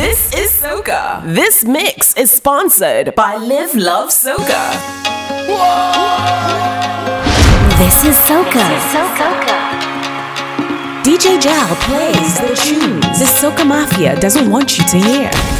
This is Soca. This mix is sponsored by Live Love Soca. This is Soca. DJ Jel plays the tunes the Soca Mafia doesn't want you to hear.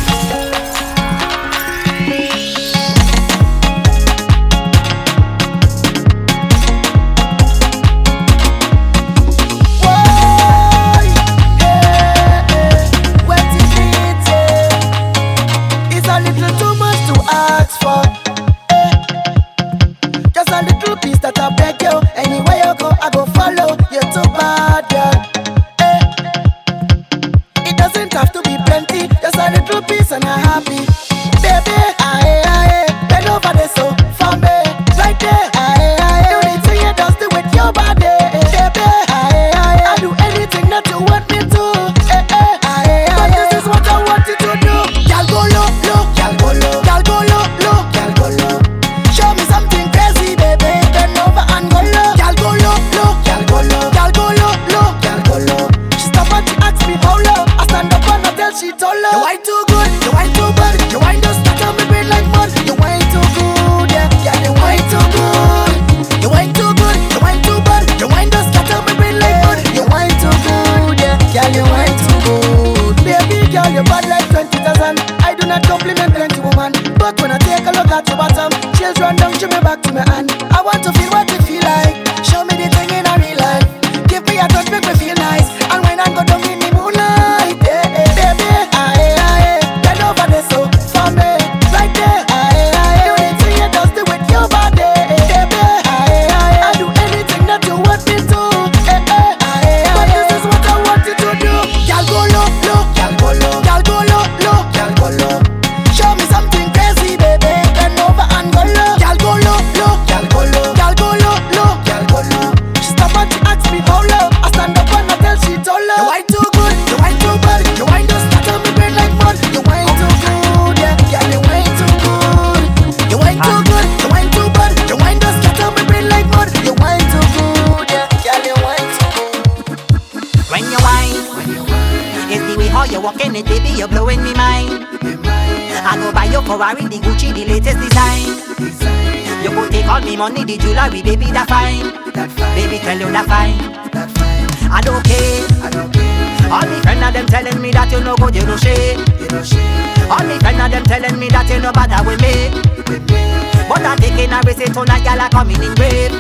Money, the jewelry, baby, that fine. That fine. Baby, tell you that fine. That fine. I don't care. I don't care. All me friends of them telling me that you no good, you no shade. You no shade. All me friends of them telling me that you no bother with me. With me. But I'm taking a risk tonight, y'all are coming in.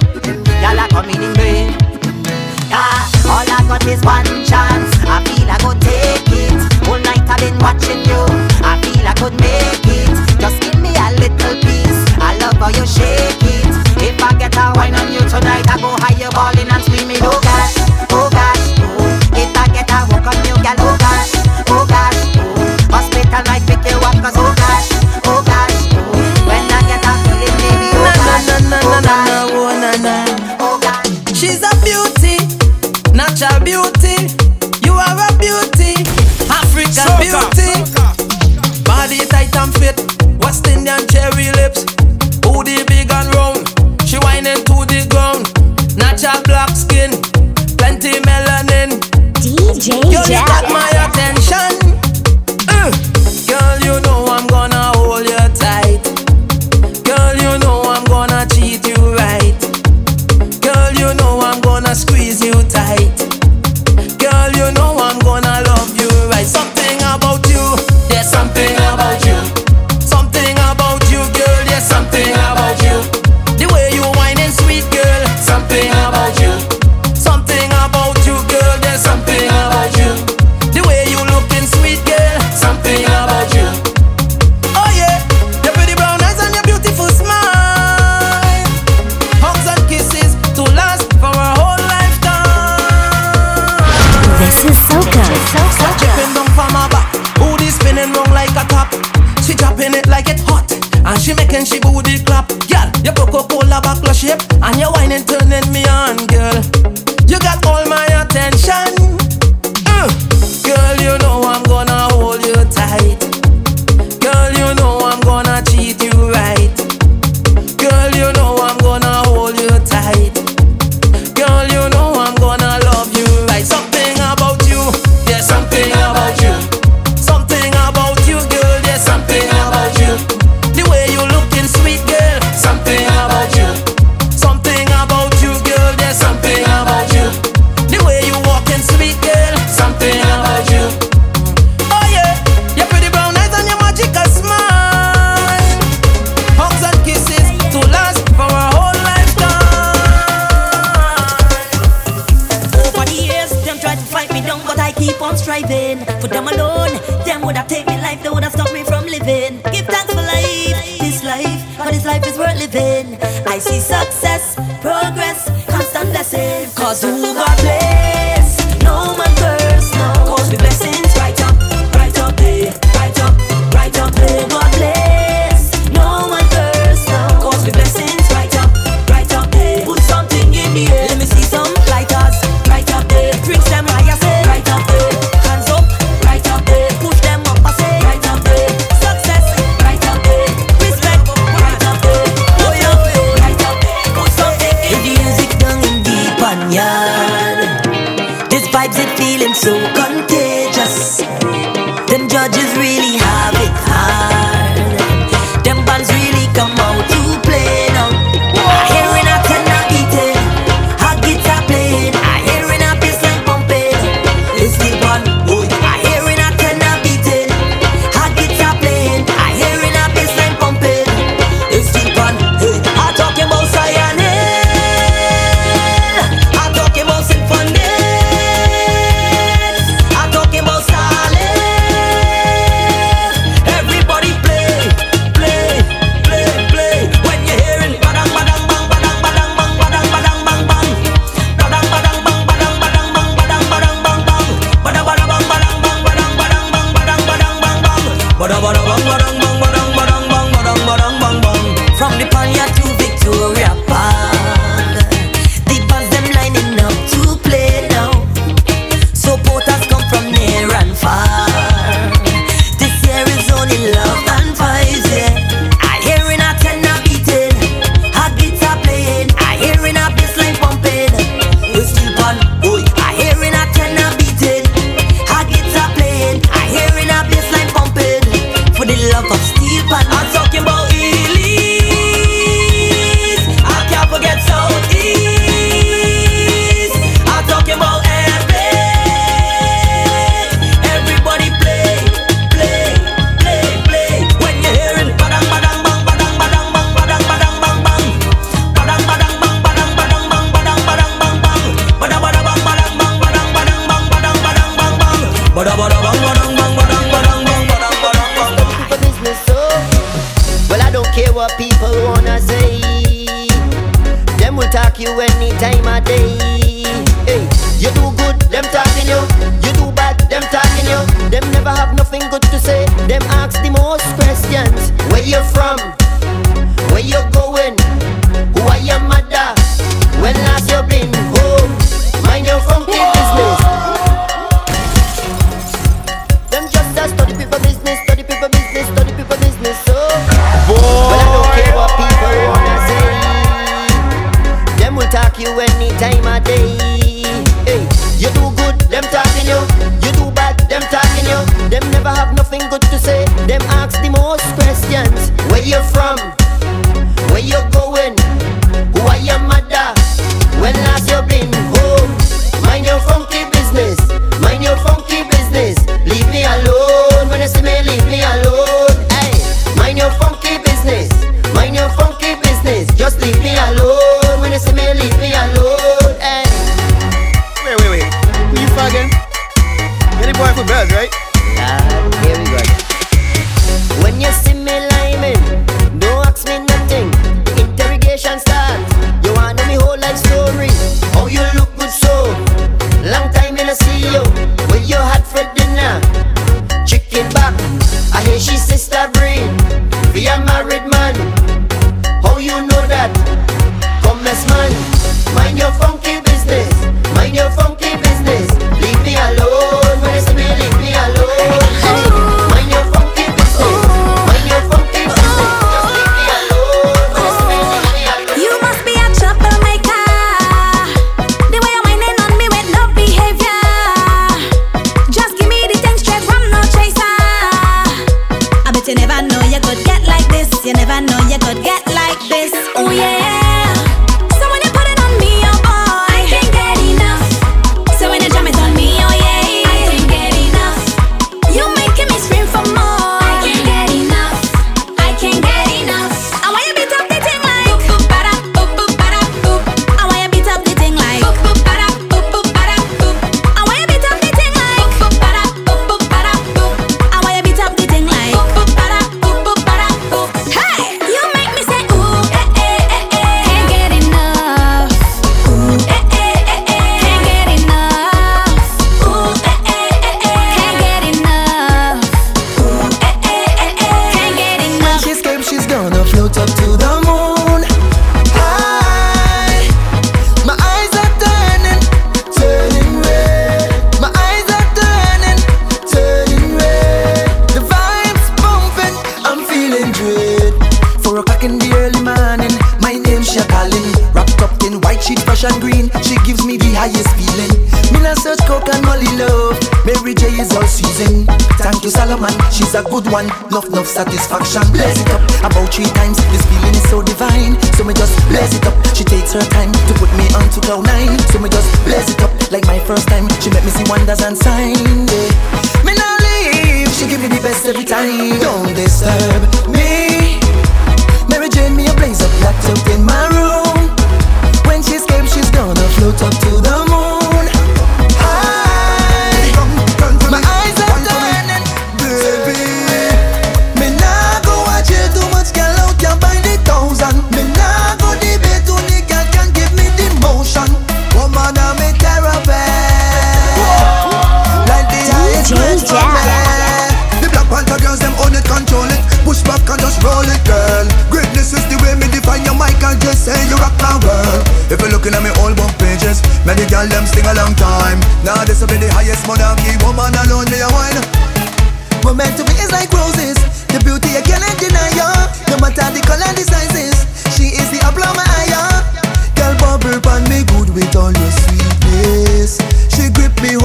Y'all are coming in brave. All I got is one chance. I feel I could take it. All night I've been watching you. I feel I could make it. Just give me a little piece. I love how you shake it. If I get a wine on you tonight, I go higher balling and screaming, oh gosh, booty big and round She whining to the ground. Natural black skin, plenty melanin. DJ you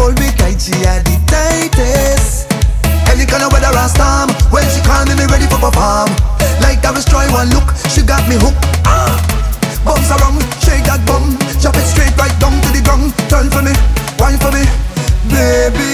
hold me tight, she had the tightest. Any kind of weather or storm, when she call me, me ready for perform. Like I destroy one look, she got me hooked. Ah! Bounce around, shake that bum, chop it straight right down to the ground. Turn for me, wine for me, baby.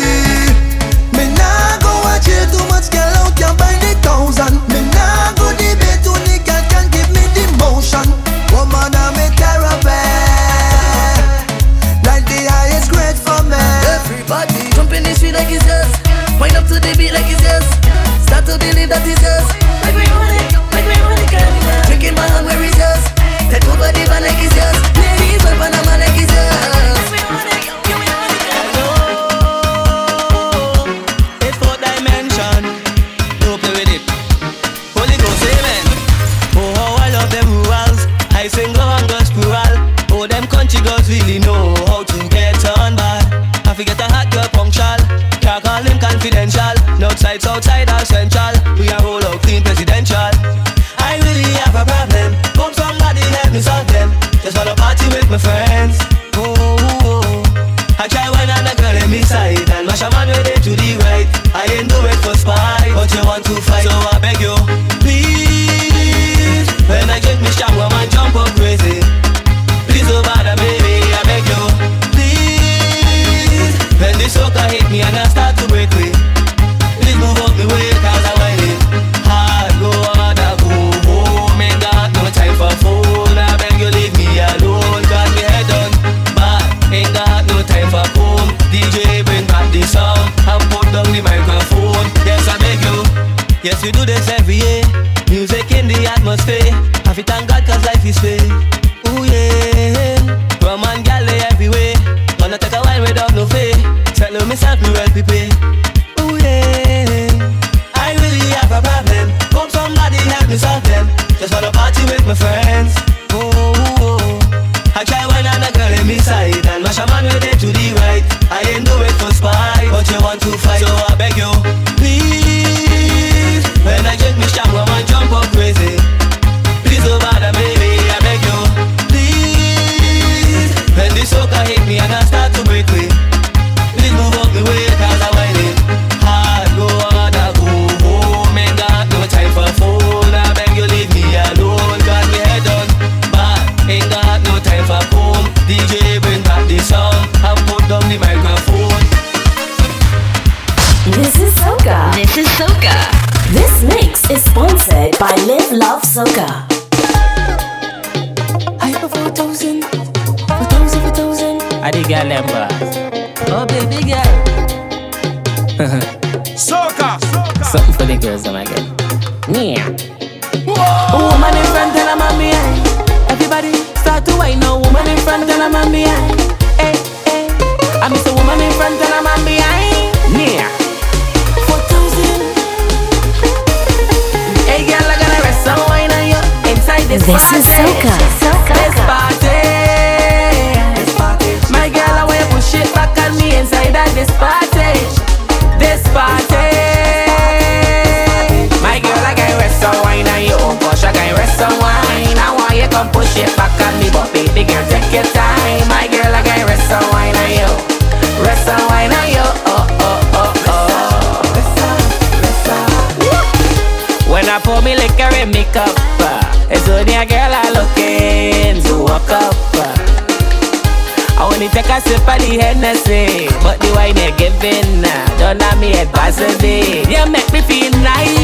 sip of the Hennessy But the wine they giving, don't have me a Vaseline You make me feel nice.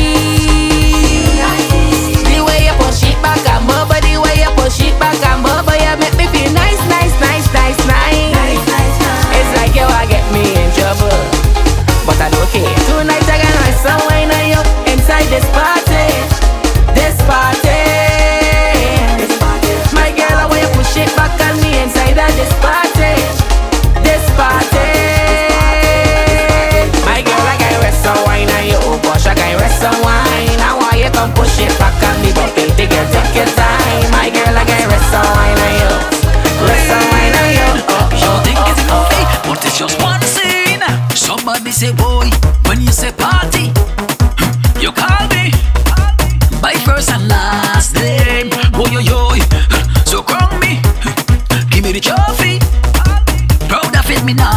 me now.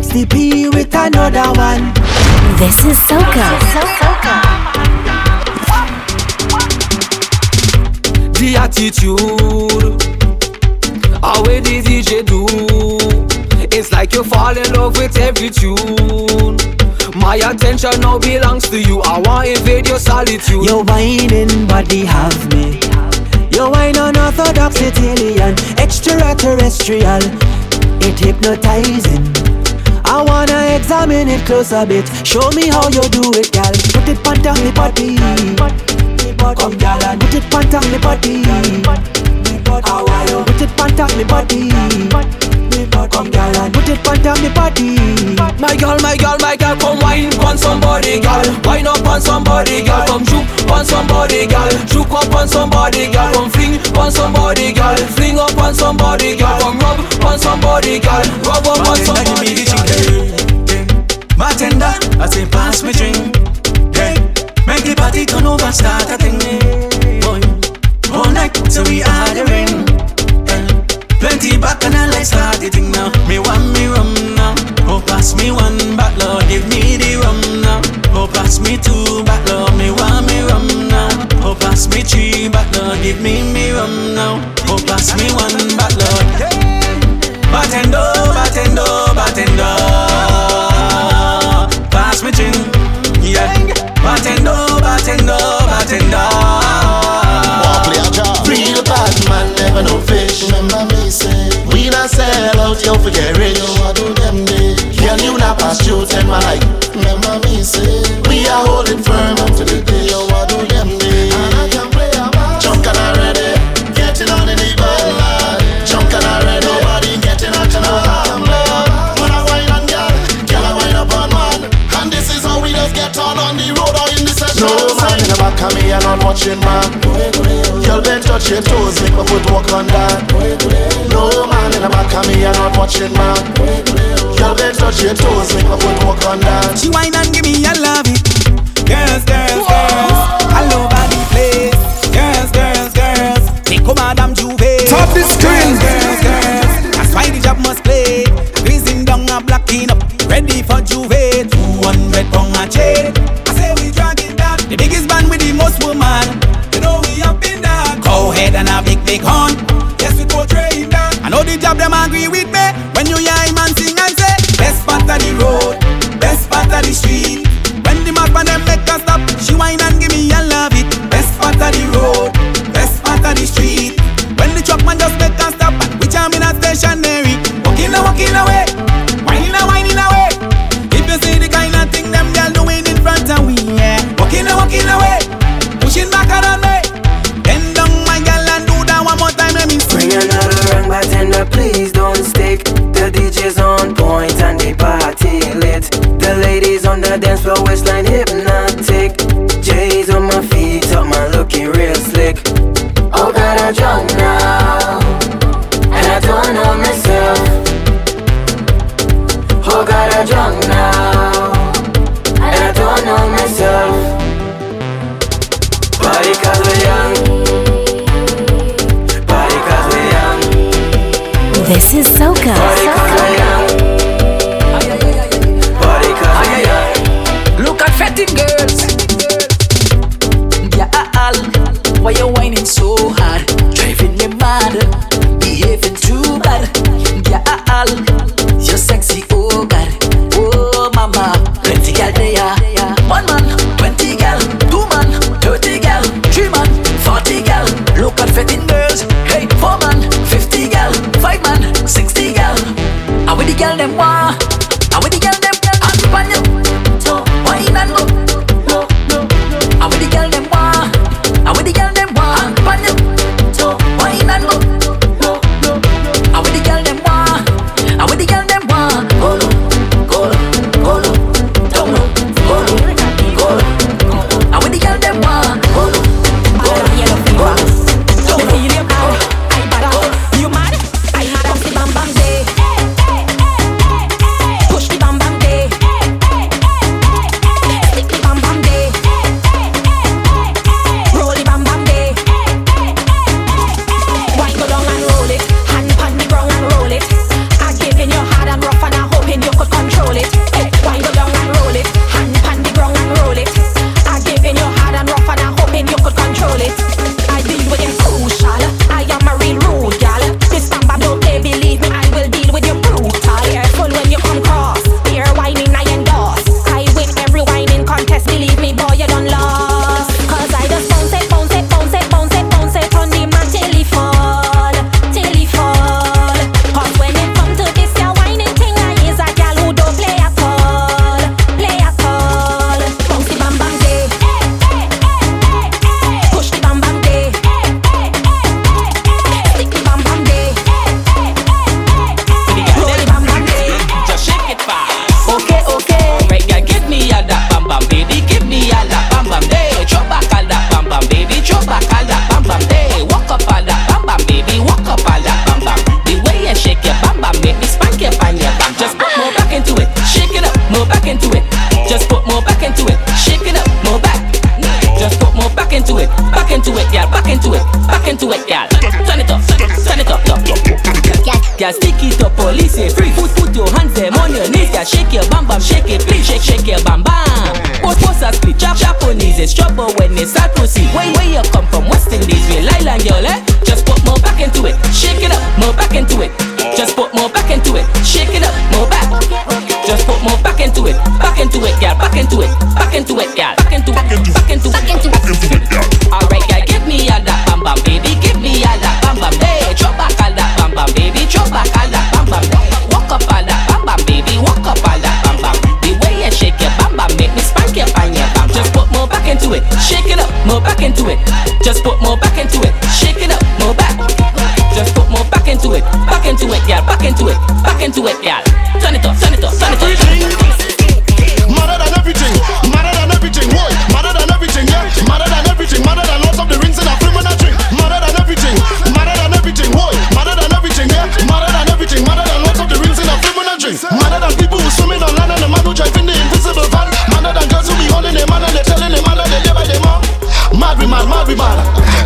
The XTP with another one. This is Soca. The attitude, how way the DJ do. It's like you fall in love with every tune. My attention now belongs to you. I want invade your solitude. Your whining body have me. Your wine unorthodox Italian, extraterrestrial. It hypnotizing. I wanna examine it close a bit. Show me how you do it, gal. Put it top me body. Come, gal, and put it top me body. How are you? Put it top me body. Come, gal, and put it on top me body. My girl, my girl, my girl, come wine on somebody, girl. Wine up on somebody, girl. Come shoot on somebody, girl. Shoot up on somebody, girl. Come fling on somebody, girl. Fling up on somebody, girl. Come rub on somebody, girl. Rub up on somebody, girl. Bartender, I say pass me drink. Hey, make the party turn over, start a thing. Boy, all night so we are the ring. Plenty back and I like start the thing now. Me want me rum now. Oh, pass me one back, Lord, give me the rum now. Oh, pass me two back, Lord, me want me rum now. Oh, pass me three back, Lord, give me me rum now. Oh, pass me one back, Lord. Bartender. Sell out, you forget rich. Yo, I do them day. Girl, you not pass through ten my life. Remember me say we are holding firm up to the day. Yo, I do them day. And I can play a ball. Junk and I ready, getting on in the ball. Junk and I ready, nobody getting out to no harm. When I wine on girl, girl I wine up on man, and this is how we just get on on the road or in the session. No man in the back of me, I'm not watching man. Girl, bend touch your toes, make my foot walk on that. No man in the back of me, I'm not watching man. Girl, bend touch your toes, make my foot walk on that. She whine and give me, I love it. Girls, girls, girls,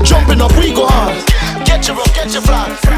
Jumping up, we go hard. Get your rope, get your flag.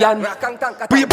yan. People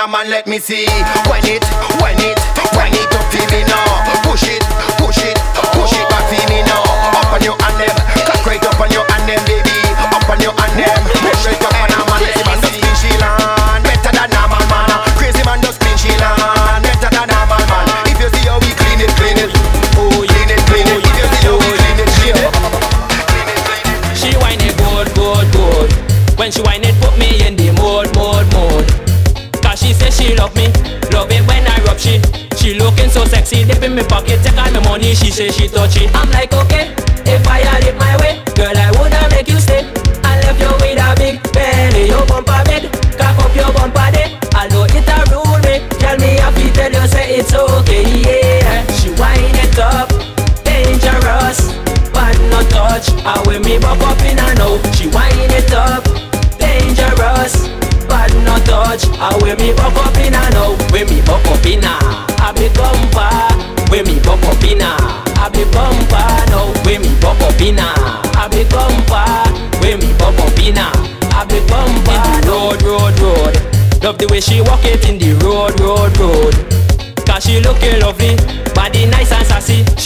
a man, let me see. When it, when it,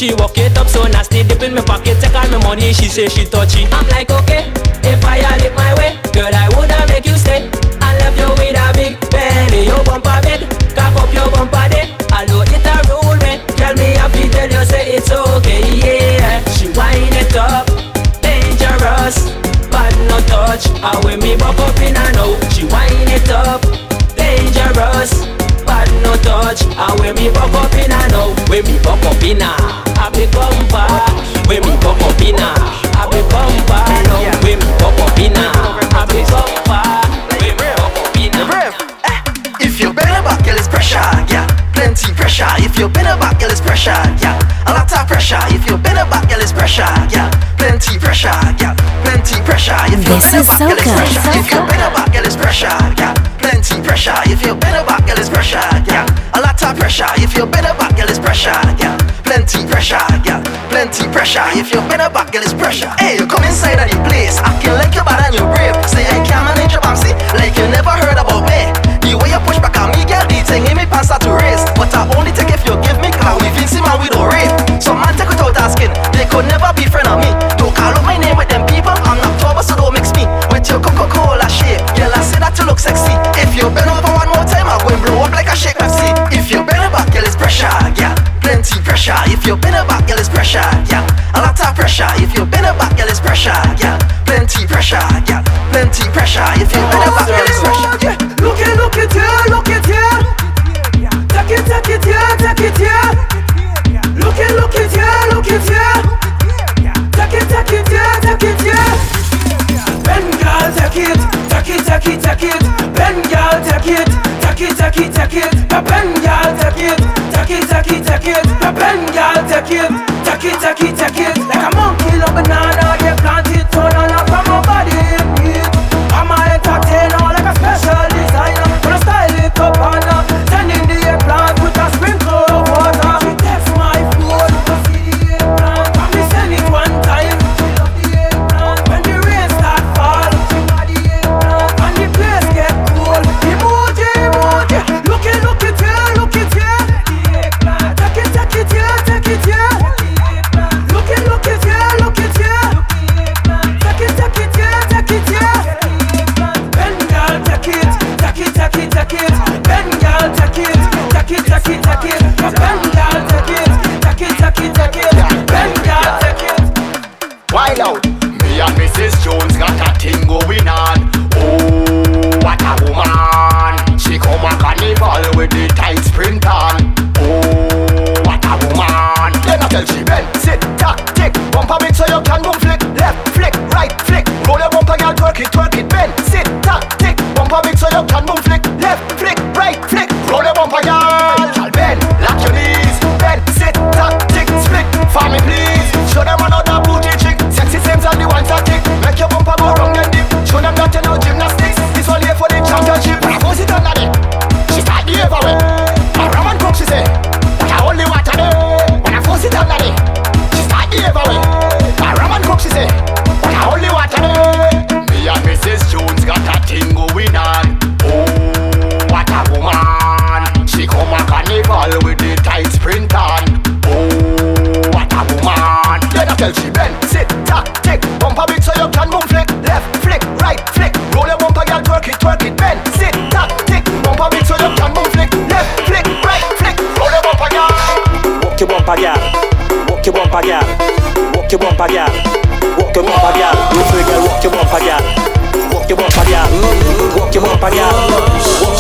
She walk it up so nasty, dip in my pocket, take all my money. She say she touchy. I'm like okay, if I had it my way, girl I woulda make you stay. I love you with a big belly, your bumper bed, cock up your bumper day. Although it a rule me, tell me I feel tell you say it's okay, yeah. She wind it up, dangerous, but no touch. I when me buck up in her now, she wind it up, dangerous bad no touch. I when me buck up in her now, when me buck up in her, I bumper. When me buck up in her, be bumper. Now when me buck up in her, be bumper. When me buck up in her. Eh, if you bend back, girl, it's pressure, yeah. Plenty pressure. If you bend back, girl, it's pressure, yeah. A lot of pressure. If you bend back, girl, it's pressure, yeah. Plenty pressure, yeah. Plenty pressure. If you This bend is back, girl, it's pressure. If you bend back, girl, it's pressure, yeah. Plenty pressure. If you bend back, girl, it's pressure, yeah. A lot of pressure. If you bend back, girl, it's pressure, yeah. Plenty pressure, yeah. Plenty pressure. If you bend back, girl, it's pressure. Hey, you come inside of the place, acting like you're bad and you're brave. Say hey, I can't manage your bouncy, like you never heard about me. The way you push back on me, girl, the thing in me pants start to raise. But I only take if you give me clout. We Vincy man, we don't rate. Some man take it out asking, they could never be friend of me. Don't call out my name with them people. I'm not October, so don't mix me with your Coca-Cola shape. Girl, I say that you look sexy. If you bend pressure. You bend back,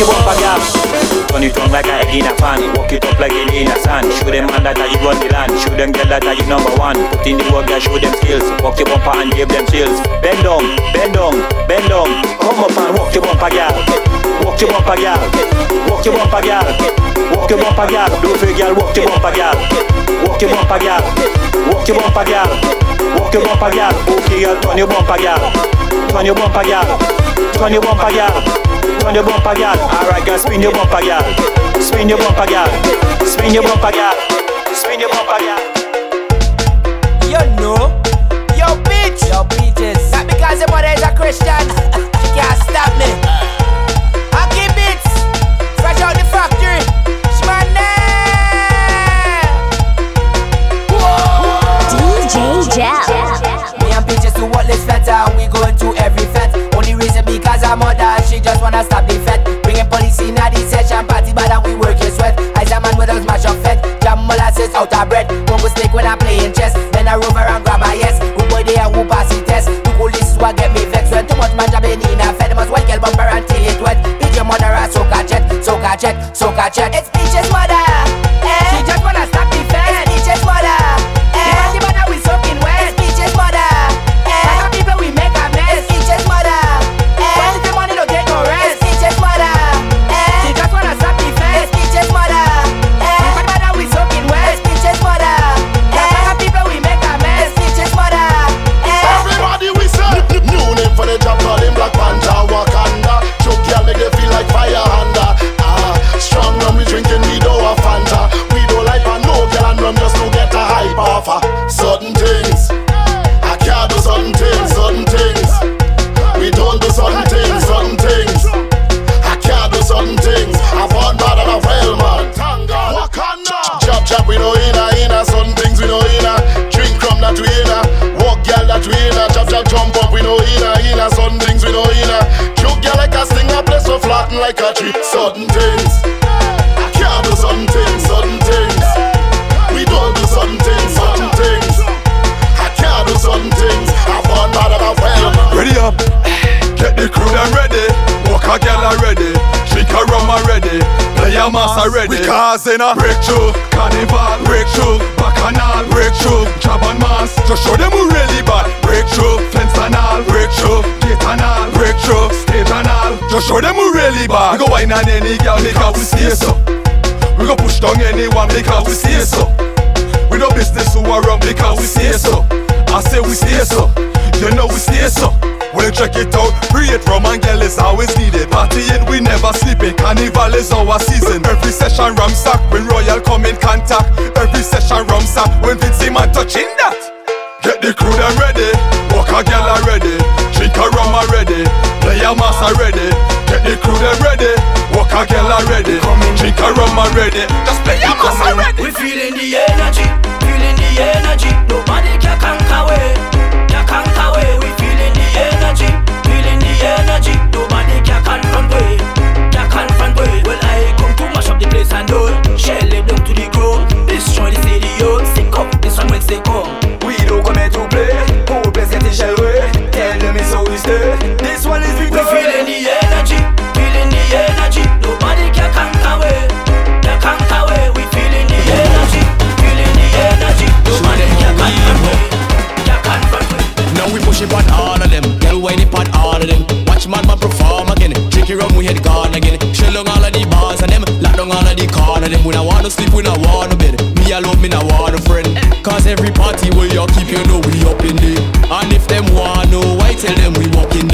Walk your bumper, girl. Turn it on like a in a pan. Walk it up like in in a sand. Show them man that you run the land. Show them girl that you number one. Put in the work, girl. Show them skills. Walk your bumper and give them chills. Bend down, bend down, bend down. Come up and walk your bumper, girl. Walk your bumper, girl. Walk your bumper, girl. Walk your bumper, girl. Do for girl. Walk your bumper, girl. Walk your bumper, girl. Walk your bumper, girl. Walk your bumper, girl. Okay, girl. Turn your bumper, girl. Turn your bumper, girl. Turn your bumper, girl. Turn your bumper, girl. Alright, girl. Spin your bumper, girl. Spin your bumper, girl. Spin your bumper, girl. We causing a breakthrough, carnival breakthrough, bacchanal breakthrough, job and mas. Just show them who really bad. Breakthrough, fence and all breakthrough, gate and all breakthrough, stage and all. Just show them who really bad. We go wine on any girl because we stay so. We go push down anyone because we stay so. We no business who are wrong because we stay so. I say we stay so. You know we stay so. Well, check it out. Create rum and girl is always needed. Partying, we never sleeping. Carnival is our season. Every session rum sack when Royal come in contact. Every session rum sack when Vince man touching that. Get the crew them ready. Walk a girl ready. Drink a rum ready. Play a mas ready. Get the crew them ready. Walk a girl ready. Drink a rum ready. Just play a mas ready. We feeling the energy, feeling the energy. Nobody can conquer we, energy. Nobody can confront we, can confront we. Well I come to mash up the place and do shell it down to the ground, destroy the stadium. Sick up this one when they come. Them. Watch man man perform again, it rum we head gone again. Shell on all of the bars and them, lock down all of the corner them. We not wanna sleep, we not wanna bed. Me alone, me not want a friend. Cause every party where you keep, you know we up in there. And if them want know, I tell them we walk in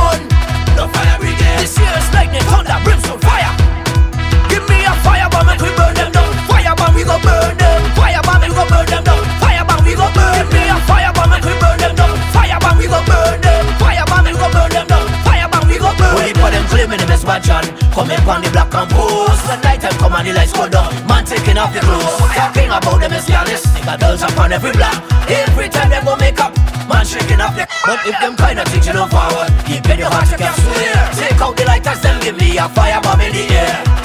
demon. No fire brigade. This year is lightning, thunder, brimstone, fire. Give me a firebomb and we burn them down. Firebomb, we go burn them. Firebomb, we go burn them down. Firebomb, we go burn. Give me a firebomb and we burn them down. Firebomb, we go burn them. Firebomb, we go burn them down. Firebomb, we go burn. We put them claiming the best watching. Come in on the black and post. When night time come and the lights go down, man taking off the clothes. Talking about them is careless. Nigga dolls upon every block. Every time they go make up. Man shaking up the But if them kind of things you don't forward Keep in your heart to capsule swear. Take out the lighters then give me a firebomb in the air.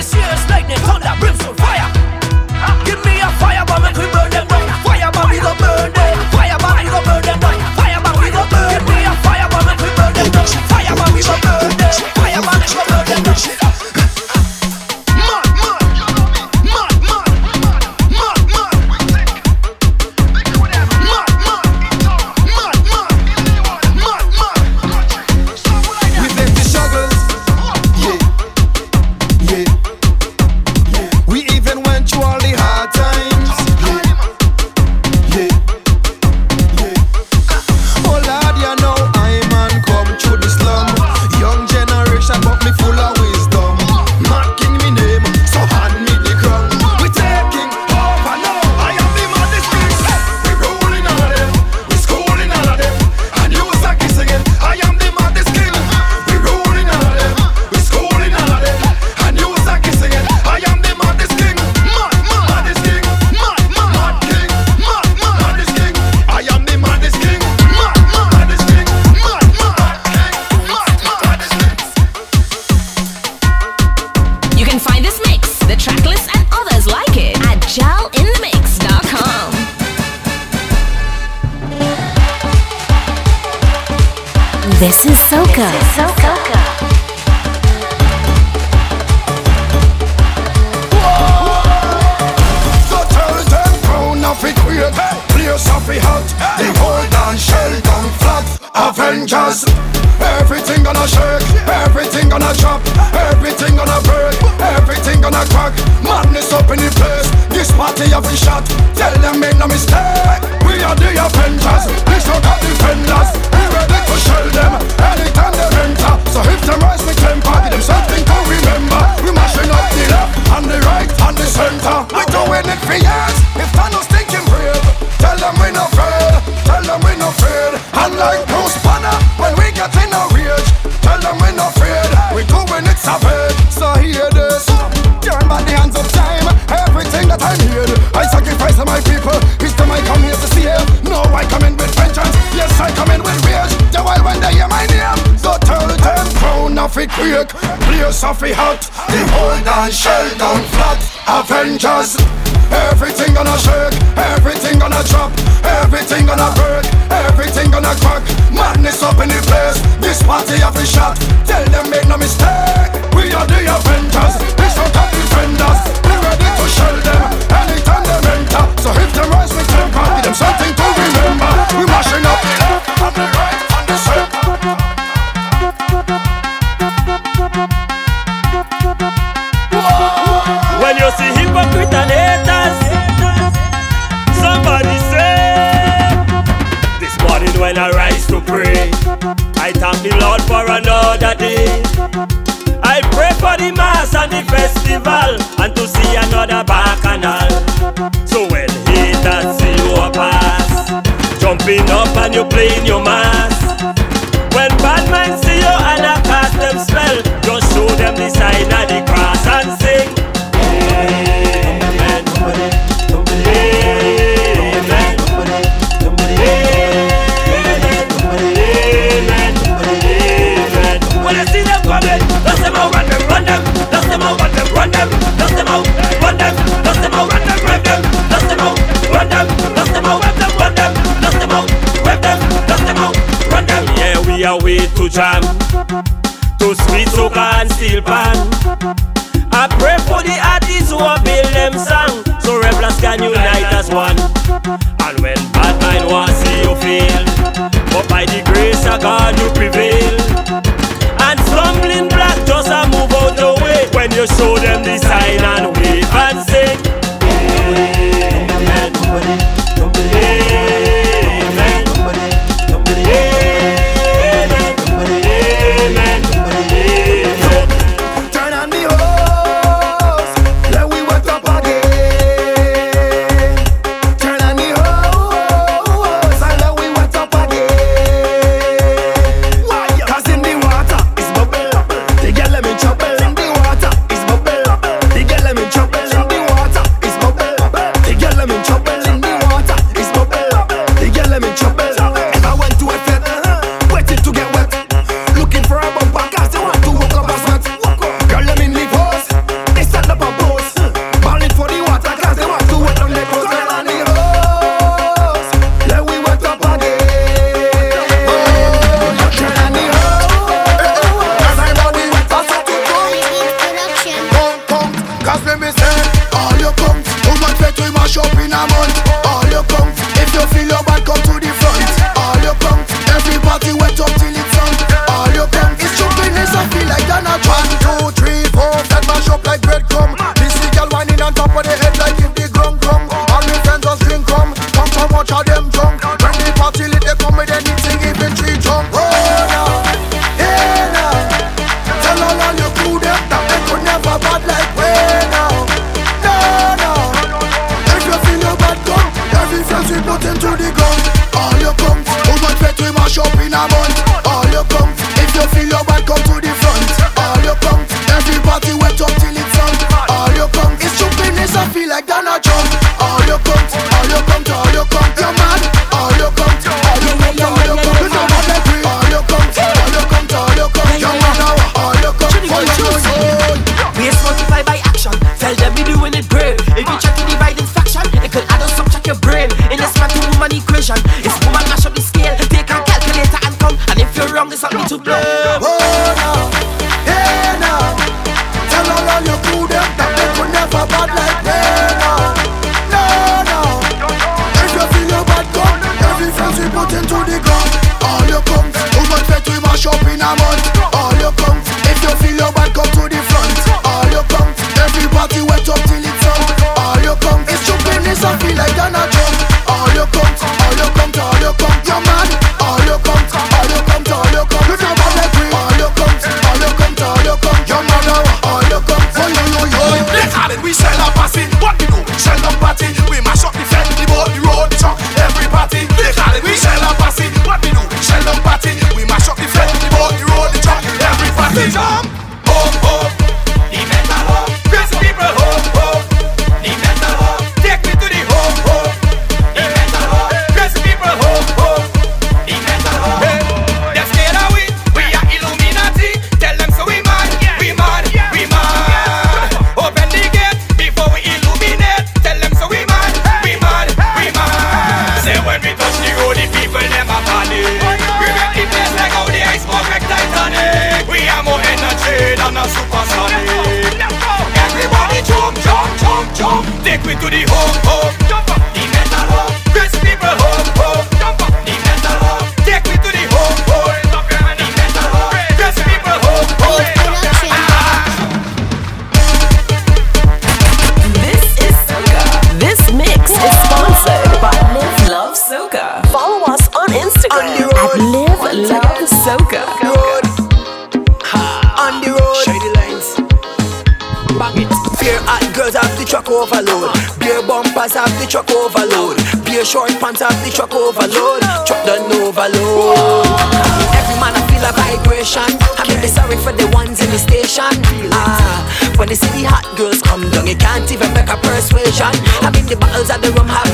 Serious lightning, Everything gonna shake. Everything gonna drop Everything gonna break. Everything gonna crack. Madness up in the place. This party have a shot. Tell them make no mistake. We are the Avengers. This are the defenders. We ready to shell them. Anytime they enter. So if them rise me temper Give them something to remember. We mashing up the left and the right and the center. We doing it for years. If Thanos thinking brave Tell them we no afraid. Tell them we no afraid. And like Bruce Banner When we get in a rage Them we no afraid. We doing it savage So hear this. Turn back the hands of time. Everything that I need. I sacrifice to my people. It's them I come here to save No, I come in with vengeance. Yes, I come in of it quick Place of it hot They hold on shell down flat Avengers Everything gonna shake, everything gonna drop, everything gonna break, everything gonna crack. Madness up in the place. This party a shot. Tell them make no mistake. We are the Avengers. This are top defenders. We ready to shell them anytime they enter. So if them rise we with temper, give them something to day. I pray for the mas and the festival, and to see another bacchanal. So when haters see you pass, jumping up and you playing your mas. Are way to jam, to sweet soca and steel pan. I pray for the artists who have built them song, so revelers can unite as one. And when bad mind want see you fail, but by the grace of God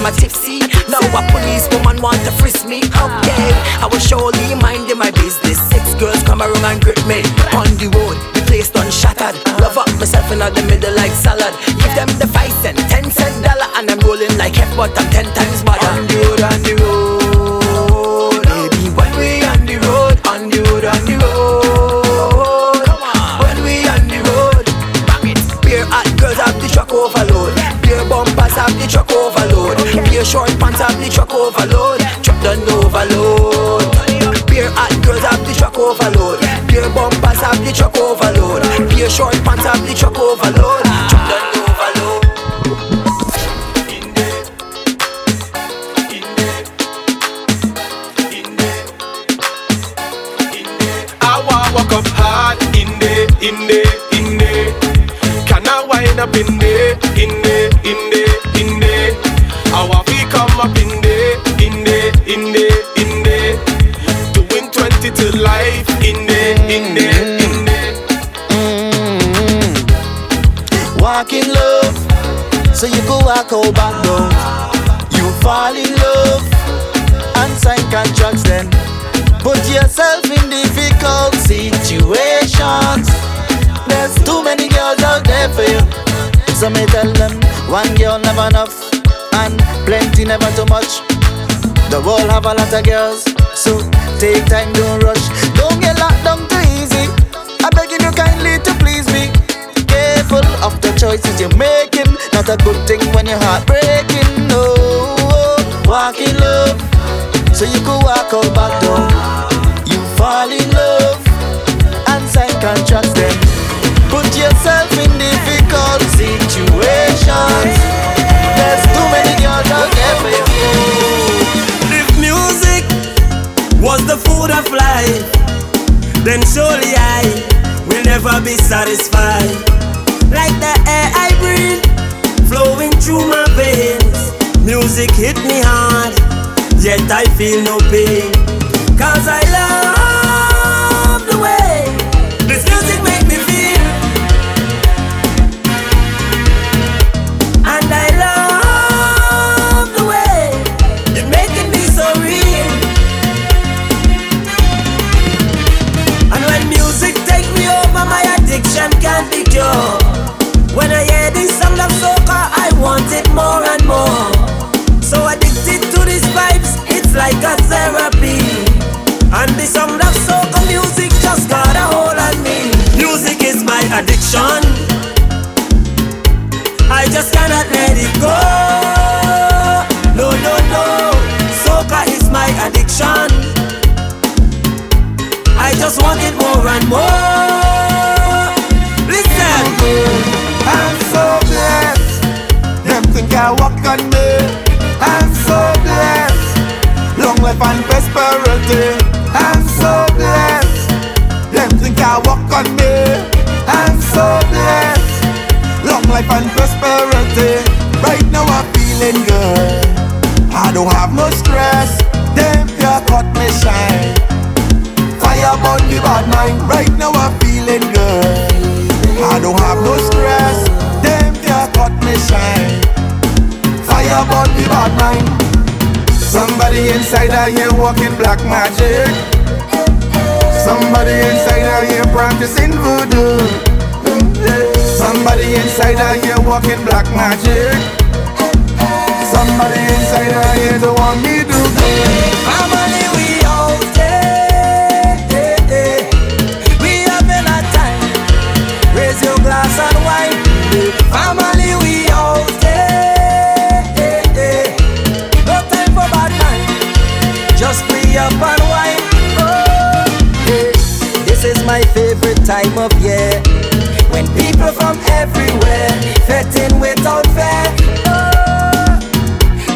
my tips the girls. want more. don't have no stress. Them there cut me shine. Fire burn the bad mind. Somebody inside I here walking black magic. Somebody inside I here practicing voodoo. Somebody inside I here walking black magic. Somebody inside I here don't want me to go. everywhere. Feting without fear. Oh.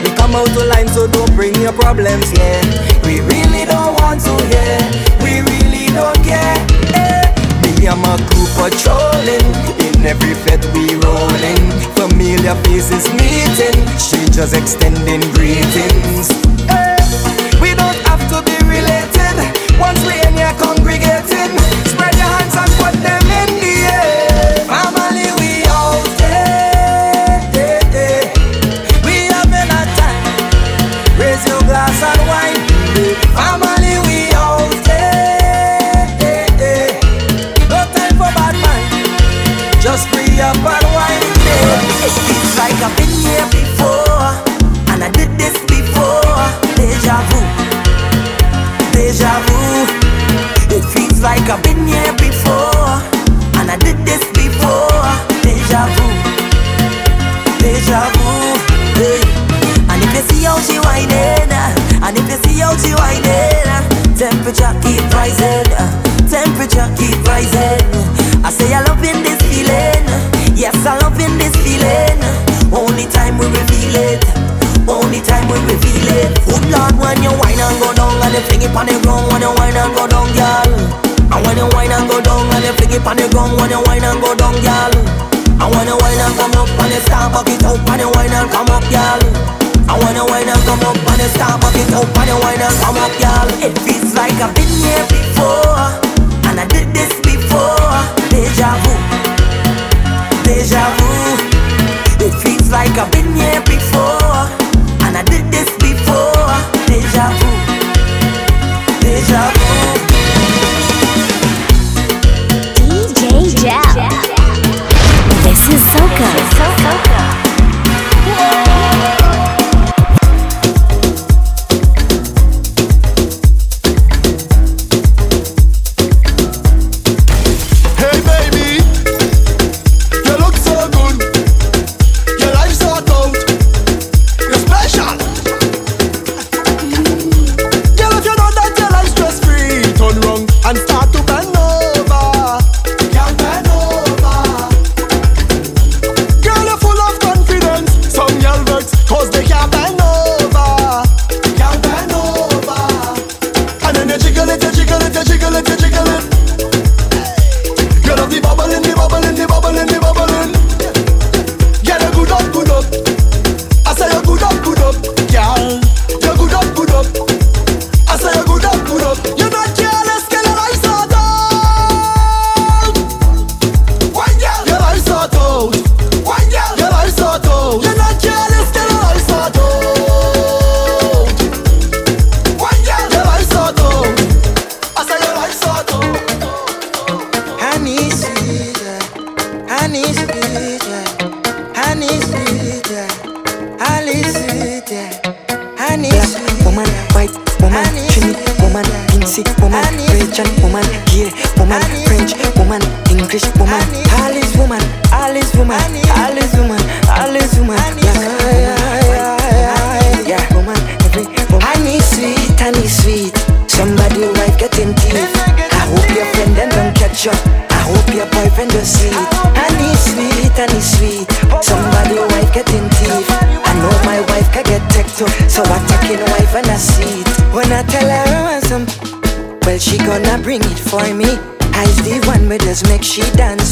We come out to line, so don't bring your problems, here. We really don't want to hear. We really don't care. Yeah. Me and my crew patrolling. In every fete we rolling. Familiar faces meeting. Strangers extending greetings. Hey. We don't have to be related. Once we in here congregating, spread your hands and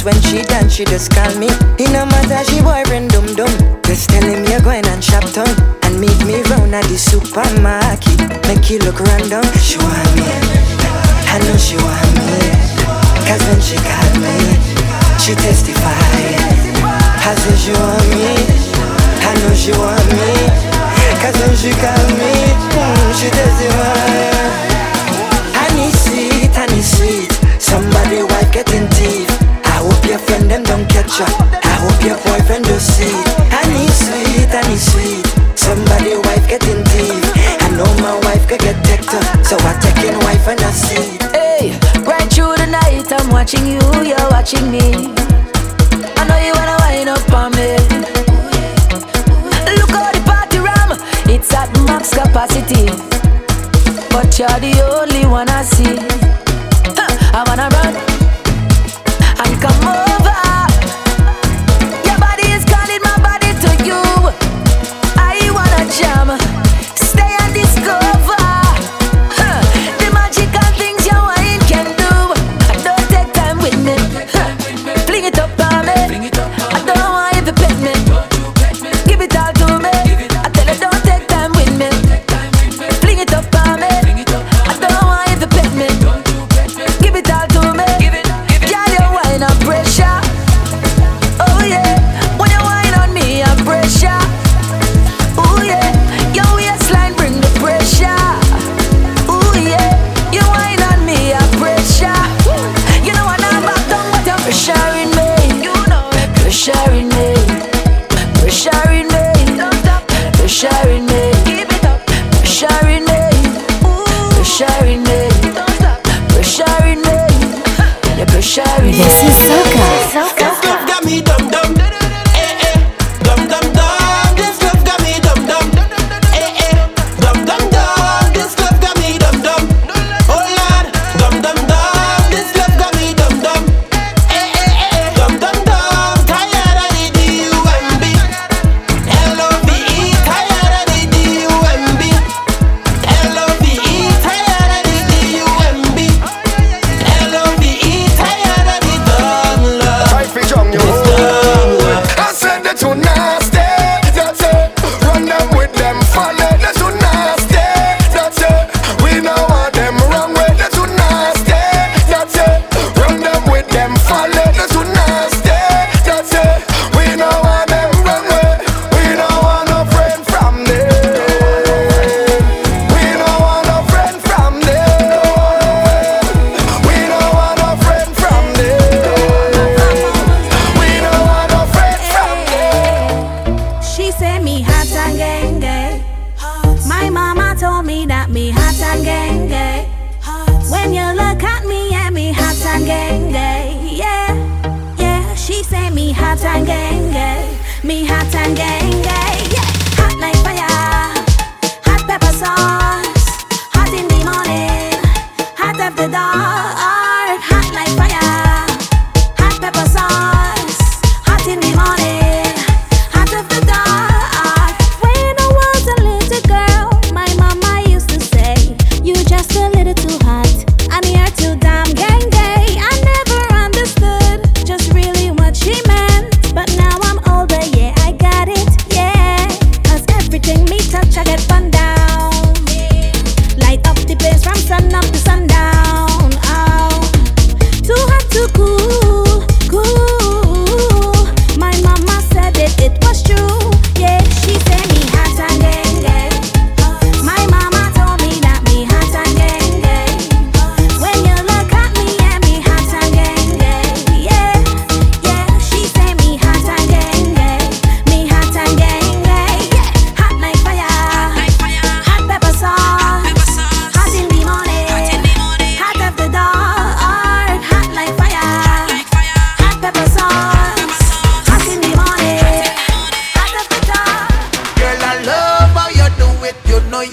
when she dance, she just call me. In no matter she boyfriend dum dum. Just tell him you're going and shop town and meet me round at the supermarket. Make you look random. She want me, I know she want me. Cause when she got me, she testify. I said she want me, I know she want me. Cause when she call me, mm, she testified. your friend them don't catch up. I hope your boyfriend do see it. I need sweet, I need sweet. Somebody wife getting deep. I know my wife could get decked up, so I taking wife and I see. Hey, right through the night I'm watching you, you're watching me. I know you wanna wind up on me. Look how the party ram, it's at max capacity, but you're the only one I see. I wanna run. pajama.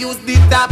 Use the top